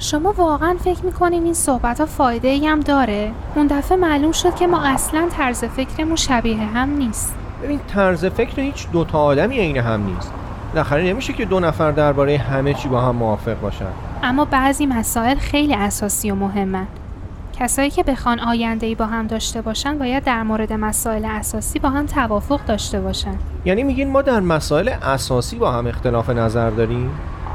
شما واقعا فکر می‌کنین این صحبت ها فایده ای هم داره؟ اون دفعه معلوم شد که ما اصلا طرز فکرمون شبیه هم نیست. ببین طرز فکر هیچ دوتا آدمی عین هم نیست. بالاخره نمیشه که دو نفر درباره همه چی با هم موافق باشن. اما بعضی مسائل خیلی اساسی و مهمن. کسایی که بخوان آینده ای با هم داشته باشن باید در مورد مسائل اساسی با هم توافق داشته باشن. یعنی میگین ما در مسائل اساسی با هم اختلاف نظر داریم؟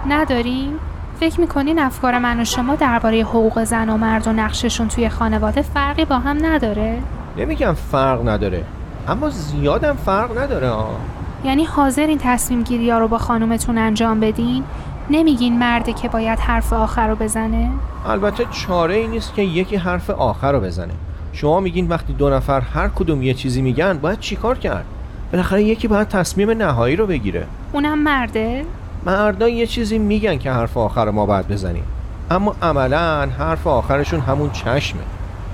نداریم. فکر می‌کنین افکار من و شما درباره حقوق زن و مرد و نقششون توی خانواده فرقی با هم نداره؟ نمیگم فرق نداره اما زیادم فرق نداره آه. یعنی حاضر این تصمیم گیری ها رو با خانومتون انجام بدین؟ نمیگین مرده که باید حرف آخر رو بزنه؟ البته چاره ای نیست که یکی حرف آخر رو بزنه. شما میگین وقتی دو نفر هر کدوم یه چیزی میگن باید چیکار کرد؟ بالاخره یکی باید تصمیم نهایی رو بگیره. اونم مرده؟ مردا یه چیزی میگن که حرف آخر ما باید بزنیم. اما عملا حرف آخرشون همون چشمه.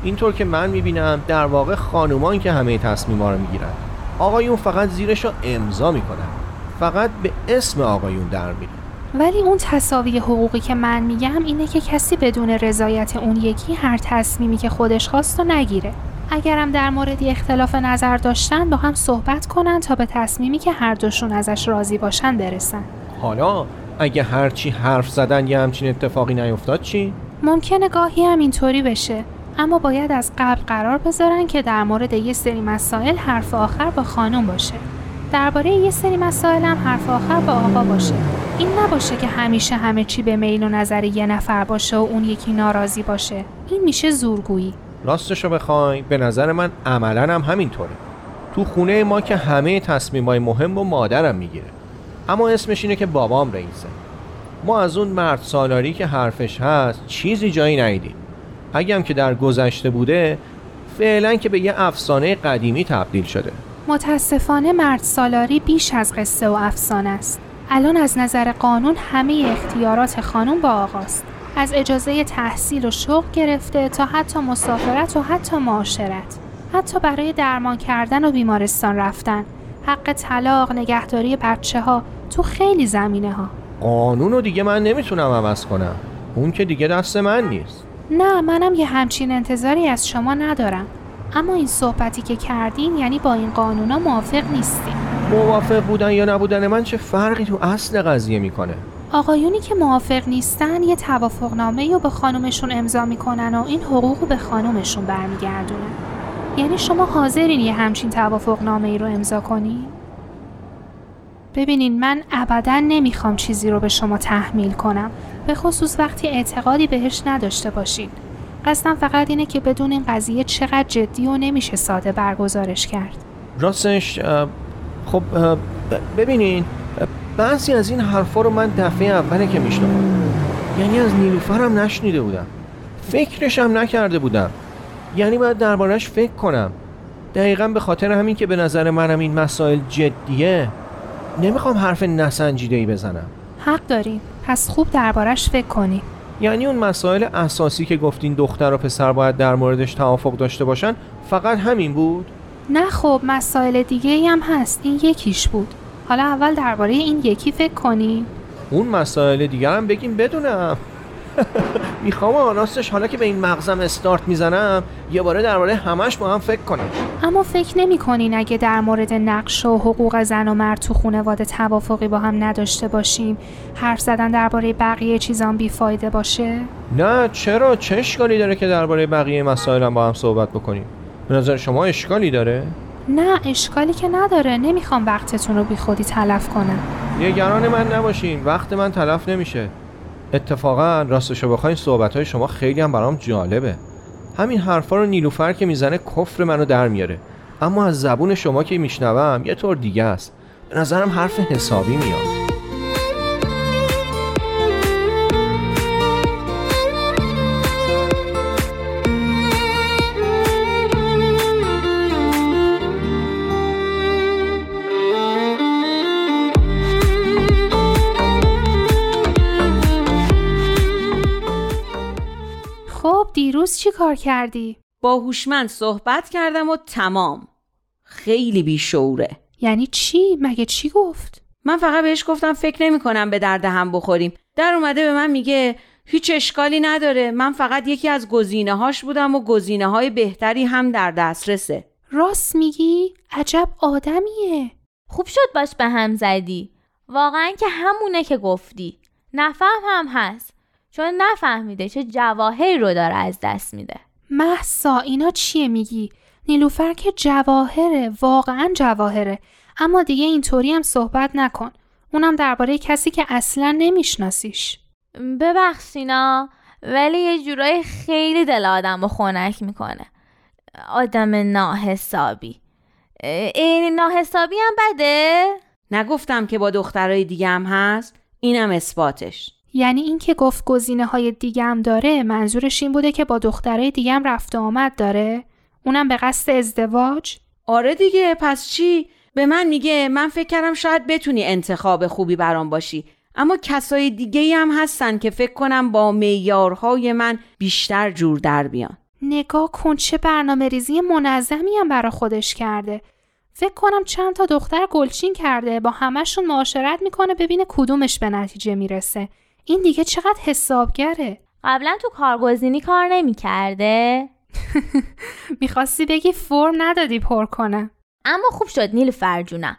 اینطور که من می‌بینم در واقع خانومان که همه تصمیما رو می‌گیرن. آقایون فقط زیرش رو امضا می‌کنن. فقط به اسم آقایون در میره ولی اون تصاوی حقوقی که من میگم اینه که کسی بدون رضایت اون یکی هر تصمیمی که خودش خواست و نگیره. اگرم در موردی اختلاف نظر داشتن با هم صحبت کنن تا به تصمیمی که هر دوشون ازش راضی باشن برسن. حالا اگه هرچی حرف زدن یه همچین اتفاقی نیفتاد چی؟ ممکنه گاهی هم اینطوری بشه اما باید از قبل قرار بذارن که در مورد یه سری مسائل حرف آخر با خانم باشه. درباره یه سری مسائل هم حرف آخر با آقا باشه. این نباشه که همیشه همه چی به میل و نظر یه نفر باشه و اون یکی ناراضی باشه. این میشه زورگویی. راستشو بخوای. به نظر من عملا هم همینطوره. تو خونه ما که همه تصمیمای مهم و مادرم می‌گیره. اما اسمش اینه که بابام رئیسه. ما از اون مرد سالاری که حرفش هست چیزی جایی ندیدیم. اگم که در گذشته بوده فعلا که به یه افسانه قدیمی تبدیل شده. متاسفانه مرد سالاری بیش از قصه و افسانه است. الان از نظر قانون همه اختیارات خانم با آقاست. از اجازه تحصیل و شغل گرفته تا حتی مسافرت و حتی معاشرت. حتی برای درمان کردن و بیمارستان رفتن. حق طلاق نگهداری بچه ها تو خیلی زمینه ها. قانون رو دیگه من نمی‌تونم عوض کنم. اون که دیگه دست من نیست. نه منم یه همچین انتظاری از شما ندارم. اما این صحبتی که کردین یعنی با این قانونا موافق نیستین. موافق بودن یا نبودن من چه فرقی تو اصل قضیه می‌کنه؟ آقایونی که موافق نیستن یه توافقنامه رو به خانومشون امضا می‌کنن و این حقوق رو به خانومشون برمیگردونن. یعنی شما حاضرین یه همچین توافقنامه ای رو امضا کنین؟ ببینین من ابدا نمی‌خوام چیزی رو به شما تحمیل کنم. به خصوص وقتی اعتقادی بهش نداشته باشین. قصدم فقط اینه که بدون این قضیه چقدر جدی و نمیشه ساده برگزارش کرد. راستش خب ببینین بعضی از این حرفا رو من دفعه اوله که میشنوم یعنی از نیلوفرم نشنیده بودم. فکرشم نکرده بودم. یعنی باید دربارش فکر کنم. دقیقا به خاطر همین که به نظر منم این مسائل جدیه. نمی‌خوام حرف نسنجیده ای بزنم. حق داریم پس خوب دربارش فکر کنی یعنی اون مسائل اساسی که گفتین دختر و پسر باید در موردش توافق داشته باشن فقط همین بود؟ نه خب مسائل دیگه هم هست. این یکیش بود. حالا اول درباره این یکی فکر کنی اون مسائل دیگر هم بگیم بدونم. می‌خوام راستش حالا که به این مغزم استارت می‌زنم یه باره درباره همش با هم فکر کنم اما فکر نمی کنین اگه در مورد نقش و حقوق زن و مرد تو خانواده توافقی با هم نداشته باشیم. حرف زدن درباره بقیه چیزان بیفایده باشه؟ نه چرا؟ چه اشکالی داره که درباره بقیه مسائل با هم صحبت بکنیم؟ به نظر شما اشکالی داره؟ نه اشکالی که نداره. نمی‌خوام وقتتون رو بیخودی تلف کنم. نگران من نباشین. وقت من تلف نمیشه. اتفاقا راستشو بخواین صحبت های شما خیلی هم برام جالبه. همین حرفا رو نیلوفر که می‌زنه کفر منو در میاره. اما از زبون شما که میشنوم یه طور دیگه است. به نظرم حرف حسابی میاد. دیروز چی کار کردی؟ با هوشمند صحبت کردم و تمام. خیلی بیشعوره. یعنی چی؟ مگه چی گفت؟ من فقط بهش گفتم فکر نمی کنم به درد هم بخوریم. در اومده به من میگه هیچ اشکالی نداره. من فقط یکی از گزینه هاش بودم و گزینه های بهتری هم در دسترسه. راست میگی؟ عجب آدمیه. خوب شد باش به هم زدی. واقعا که همونه که گفتی. نفهم هم هست. چون نفهمیده چه جواهری رو داره از دست میده. محسا اینا چیه میگی؟ نیلوفر که جواهره واقعا جواهره. اما دیگه اینطوری هم صحبت نکن. اونم درباره کسی که اصلا نمیشناسیش. ببخشینا ولی یه جورایی خیلی دل آدم رو خنک می‌کنه. آدم ناحسابی. این ناحسابی هم بده؟ نگفتم که با دخترای دیگه هم هست؟ اینم اثباتش. یعنی اینکه گفت گزینه های دیگه هم داره منظورش این بوده که با دخترای دیگه هم رفت آمد داره. اونم به قصد ازدواج؟ آره دیگه پس چی؟ به من میگه من فکر کردم شاید بتونی انتخاب خوبی برام باشی. اما کسای دیگه هم هستن که فکر کنم با معیارهای من بیشتر جور در بیان. نگاه کن چه برنامه ریزی منظمی هم برا خودش کرده. فکر کنم چند تا دختر گلچین کرده با همشون معاشرت می‌کنه ببینه کدومش به نتیجه می‌رسه. این دیگه چقدر حسابگره؟ قبلا تو کارگزینی کار نمی‌کرده؟ می‌خواستی بگی فرم ندادی پر کنم. اما خوب شد نیل فرجونم.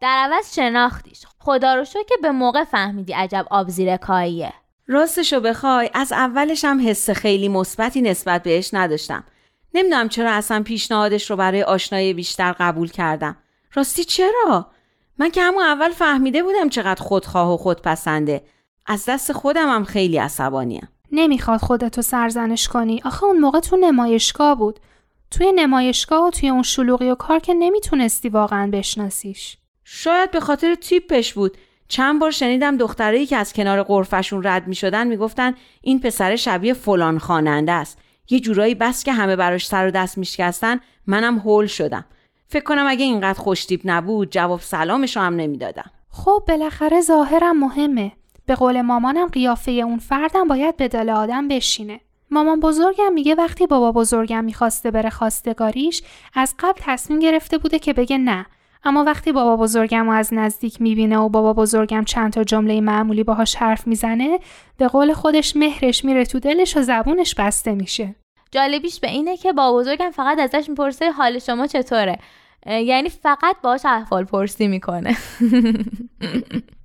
در عوض شناختیش. خدا رو شو که به موقع فهمیدی عجب آبزیرکاییه راستشو بخوای از اولش هم حس خیلی مثبتی نسبت بهش نداشتم. نمی‌دونم چرا اصلا پیشنهادش رو برای آشنایی بیشتر قبول کردم. راستی چرا؟ من که همون اول فهمیده بودم چقدر خودخواه و خودپسنده. از دست خودم هم خیلی عصبانیم نمی‌خواد خودتو سرزنش کنی. آخه اون موقع تو نمایشگاه بود. توی نمایشگاه و توی اون شلوغی و کار که نمی‌تونستی واقعا بشناسیش. شاید به خاطر تیپش بود. چند بار شنیدم دخترایی که از کنار قرفشون رد می شدن می‌گفتن این پسر شبیه فلان خواننده است. یه جورایی بس که همه براش سر و دست میشکستن منم هول شدم. فکر کنم اگه اینقدر خوشتیپ نبود جواب سلامش هم نمی‌دادم. خب بالاخره ظاهرم مهمه. به قول مامانم قیافه اون فردم باید به دل آدم بشینه. مامان بزرگم میگه وقتی بابا بزرگم می‌خواسته بره خواستگاریش از قبل تصمیم گرفته بوده که بگه نه. اما وقتی بابا بزرگم رو از نزدیک می‌بینه و بابا بزرگم چند تا جمله معمولی باهاش حرف می‌زنه به قول خودش مهرش میره تو دلش و زبونش بسته میشه. جالبیش به اینه که بابا بزرگم فقط ازش می‌پرسه حال شما چطوره؟ یعنی فقط باهاش احوال پرسی می‌کنه.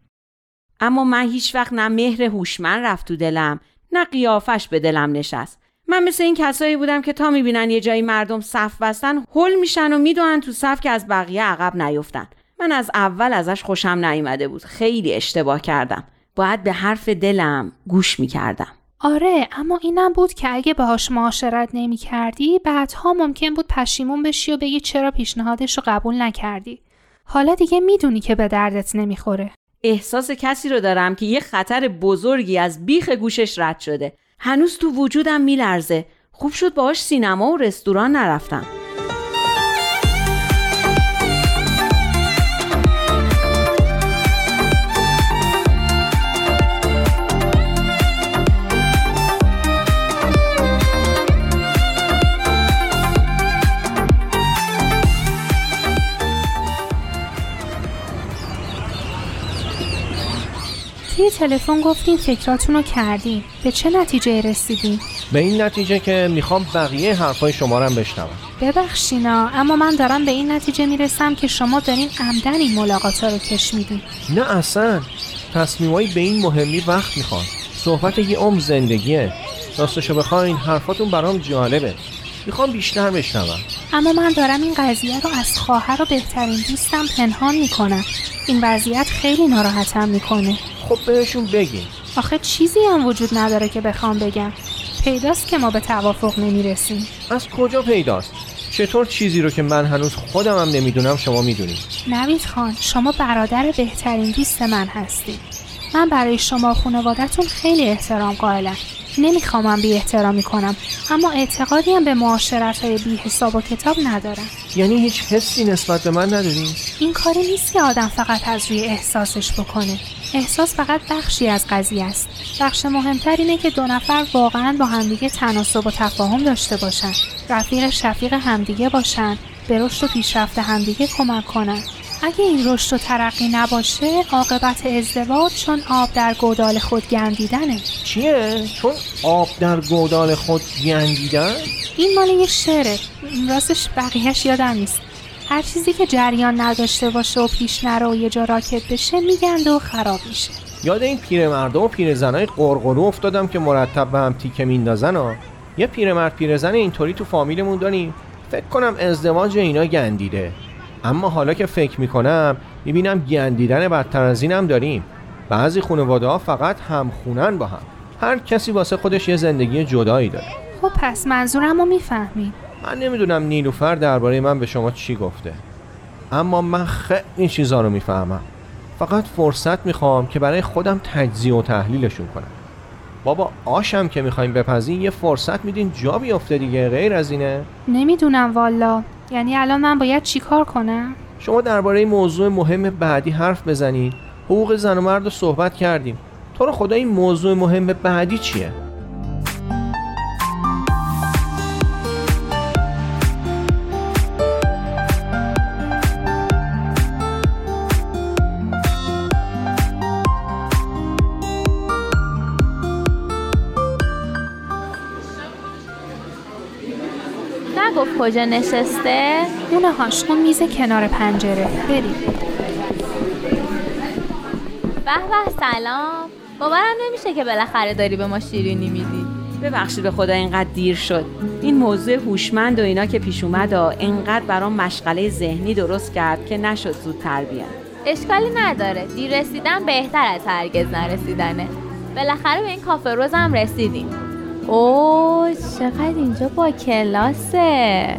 اما من هیچ وقت نه مهر هوشمند رفت تو دلم نه قیافش به دلم نشست. من مثل این کسایی بودم که تا می‌بینن یه جایی مردم صف بستن هل میشن و می‌دونن تو صف که از بقیه عقب نیفتن. من از اول ازش خوشم نیومده بود. خیلی اشتباه کردم. باید به حرف دلم گوش می‌کردم. آره اما اینم بود که اگه باهاش معاشرت نمی کردی بعدها ممکن بود پشیمون بشی و بگی چرا پیشنهادش رو قبول نکردی. حالا دیگه می‌دونی که به دردت نمی‌خوره. احساس کسی رو دارم که یه خطر بزرگی از بیخ گوشش رد شده. هنوز تو وجودم میلرزه. خوب شد باهاش سینما و رستوران نرفتم. توی تلفن گفتین فکراتون رو کردین به چه نتیجه رسیدین به این نتیجه که می‌خوام بقیه حرفای شما رو هم بشنوم. ببخشینا اما من دارم به این نتیجه می‌رسم که شما دارین عمدن این ملاقات رو کش میدین. نه اصلا. تصمیمایی به این مهمی وقت می‌خوان. صحبت یه عمر زندگیه. راستشو بخواین حرفاتون برام جالبه. می‌خوام بیشتر بشنوم. اما من دارم این قضیه رو از خواهر و بهترین دوستم پنهان می‌کنم. این وضعیت خیلی ناراحتم می‌کنه. خب بهشون بگین. آخه چیزی هم وجود نداره که بخوام بگم. پیداست که ما به توافق نمی‌رسیم. از کجا پیداست؟ چطور چیزی رو که من هنوز خودم هم نمی‌دونم شما می‌دونید؟ نوید خان شما برادر بهترین دوست من هستید. من برای شما و خانوادتون خیلی احترام قائلم. نمیخوامم بی احترامی کنم اما اعتقادی هم به معاشرت های بی حساب و کتاب ندارم. یعنی هیچ حسی نسبت به من ندارین این کاری نیست که آدم فقط از روی احساسش بکنه. احساس فقط بخشی از قضیه است. بخش مهمتر اینه که دو نفر واقعا با همدیگه تناسب و تفاهم داشته باشن. رفیق شفیق همدیگه باشن. به رشد و پیشرفت همدیگه کمک کنن. اگه این رشد و ترقی نباشه عاقبت ازدواج چون آب در گودال خود گندیدنه. چیه؟ چون آب در گودال خود گندیدن؟ این مال یه شعره. راستش بقیهش یادم نیست. هر چیزی که جریان نداشته باشه و پیش نره و یه جا راکت بشه میگنده و خراب میشه. یاد این پیرمردا و پیرزنای قرقرو افتادم که مرتب به هم تیکه میندازن ها. یه پیرمرد پیرزن اینطوری تو فامیلمون داریم. فکر کنم ازدواج اینا گندیده. اما حالا که فکر می‌کنم می‌بینم گندیدن بدتر از اینم داریم. بعضی خانواده ها فقط همخونن با هم. هر کسی واسه خودش یه زندگی جدایی داره. خب پس منظورم رو می‌فهمی. من نمی‌دونم نیلوفر درباره من به شما چی گفته. اما من خیلی چیزا رو می‌فهمم. فقط فرصت می‌خوام که برای خودم تجزیه و تحلیلشون کنم. بابا آشم که می‌خوایم بپزین یه فرصت میدین جا بیفته دیگه غیر از اینه؟ نمی‌دونم والا. یعنی الان من باید چیکار کنم؟ شما درباره موضوع مهم بعدی حرف بزنید حقوق زن و مرد رو صحبت کردیم. تو رو خدا این موضوع مهم بعدی چیه؟ نگفت کجا نشسته؟ اونه هاش اون میز کنار پنجره. بریم. به به سلام. باورم نمیشه که بالاخره داری به ما شیرینی میدی. ببخشید به خدا اینقدر دیر شد. این موضوع هوشمند و اینا که پیش اومد و اینقدر برام مشغله ذهنی درست کرد که نشد زودتر بیاد اشکالی نداره. دیر رسیدن بهتر از هرگز نرسیدنه. بالاخره به این کافه روز هم رسیدیم. اوه چقدر اینجا با کلاسه.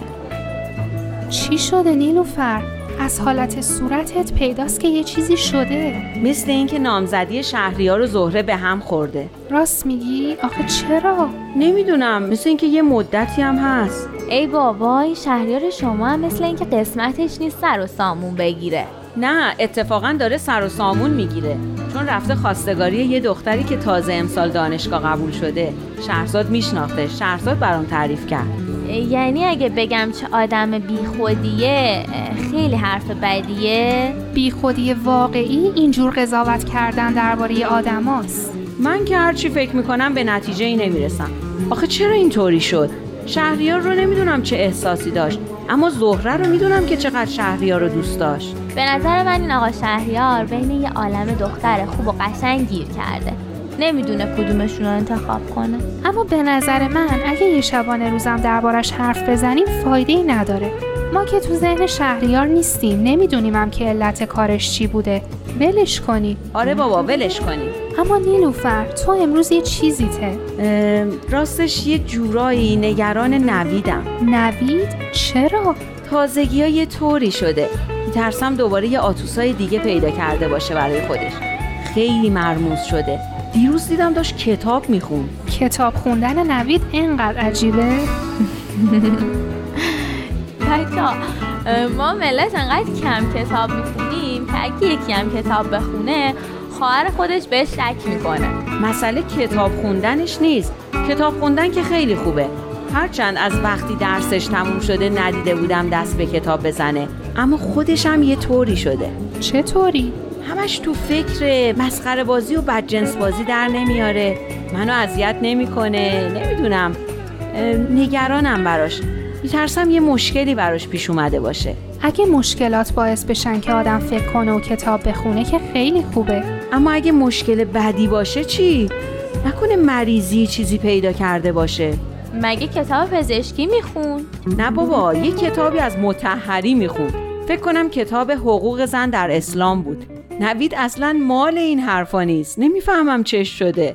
چی شده نیلوفر؟ از حالت صورتت پیداست که یه چیزی شده. مثل اینکه نامزدی شهریار و زهره به هم خورده. راست میگی؟ آخه چرا؟ نمی‌دونم مثل اینکه یه مدتی هم هست. ای بابا این شهریار شما هم مثل اینکه قسمتش نیست سر و سامون بگیره. نه اتفاقا داره سر و سامون می‌گیره. چون رفته خواستگاری یه دختری که تازه امسال دانشگاه قبول شده. شهرزاد میشناخته. شهرزاد برام تعریف کرد. یعنی اگه بگم چه آدم بیخودیه خیلی حرف بدیه. بی خودی واقعی اینجور قضاوت کردن درباره آدماست. من که هرچی فکر می‌کنم به نتیجه ای نمی‌رسم. آخه چرا اینطوری شد؟ شهریار رو نمی‌دونم چه احساسی داشت اما زهره رو می‌دونم که چقدر شهریار رو دوست داشت. به نظر من این آقا شهریار بین یه عالم دختر خوب و قشنگ گیر کرده. نمی‌دونه کدومشون رو انتخاب کنه. اما به نظر من اگه یه شبانه روزم دربارش حرف بزنیم فایده ای نداره. ما که تو ذهن شهریار نیستیم نمی‌دونیم هم که علت کارش چی بوده. ولش کنی. آره بابا ولش کنی. اما نیلوفر تو امروز یه چیزیته. راستش یه جورایی نگران نویدم. نوید؟ چرا؟ تازگی ها یه طوری شده. میترسم دوباره یه آتوسای دیگه پیدا کرده باشه برای خودش. خیلی مرموز شده. دیروز دیدم داشت کتاب میخون کتاب خوندن نوید اینقدر عجیبه. بچه ما ملت انقدر کم کتاب می‌خونیم که اگه یکی هم کتاب بخونه خواهر خودش بهش شک می‌کنه. مسئله کتاب خوندنش نیست. کتاب خوندن که خیلی خوبه. هرچند از وقتی درسش تموم شده ندیده بودم دست به کتاب بزنه. اما خودش هم یه طوری شده. چطوری؟ همش تو فکر مسخره بازی و بدجنس بازی در نمیاره. منو اذیت نمی‌کنه. نمی‌دونم. نگرانم براش. میترسم یه مشکلی براش پیش اومده باشه. اگه مشکلات باعث بشن که آدم فکر کنه و کتاب بخونه که خیلی خوبه. اما اگه مشکل بدی باشه چی؟ نکنه مریضی چیزی پیدا کرده باشه. مگه کتاب پزشکی میخون؟ نه بابا یه کتابی از متحری میخون. فکر کنم کتاب حقوق زن در اسلام بود. نوید اصلا مال این حرفا نیست. نمی‌فهمم چش شده.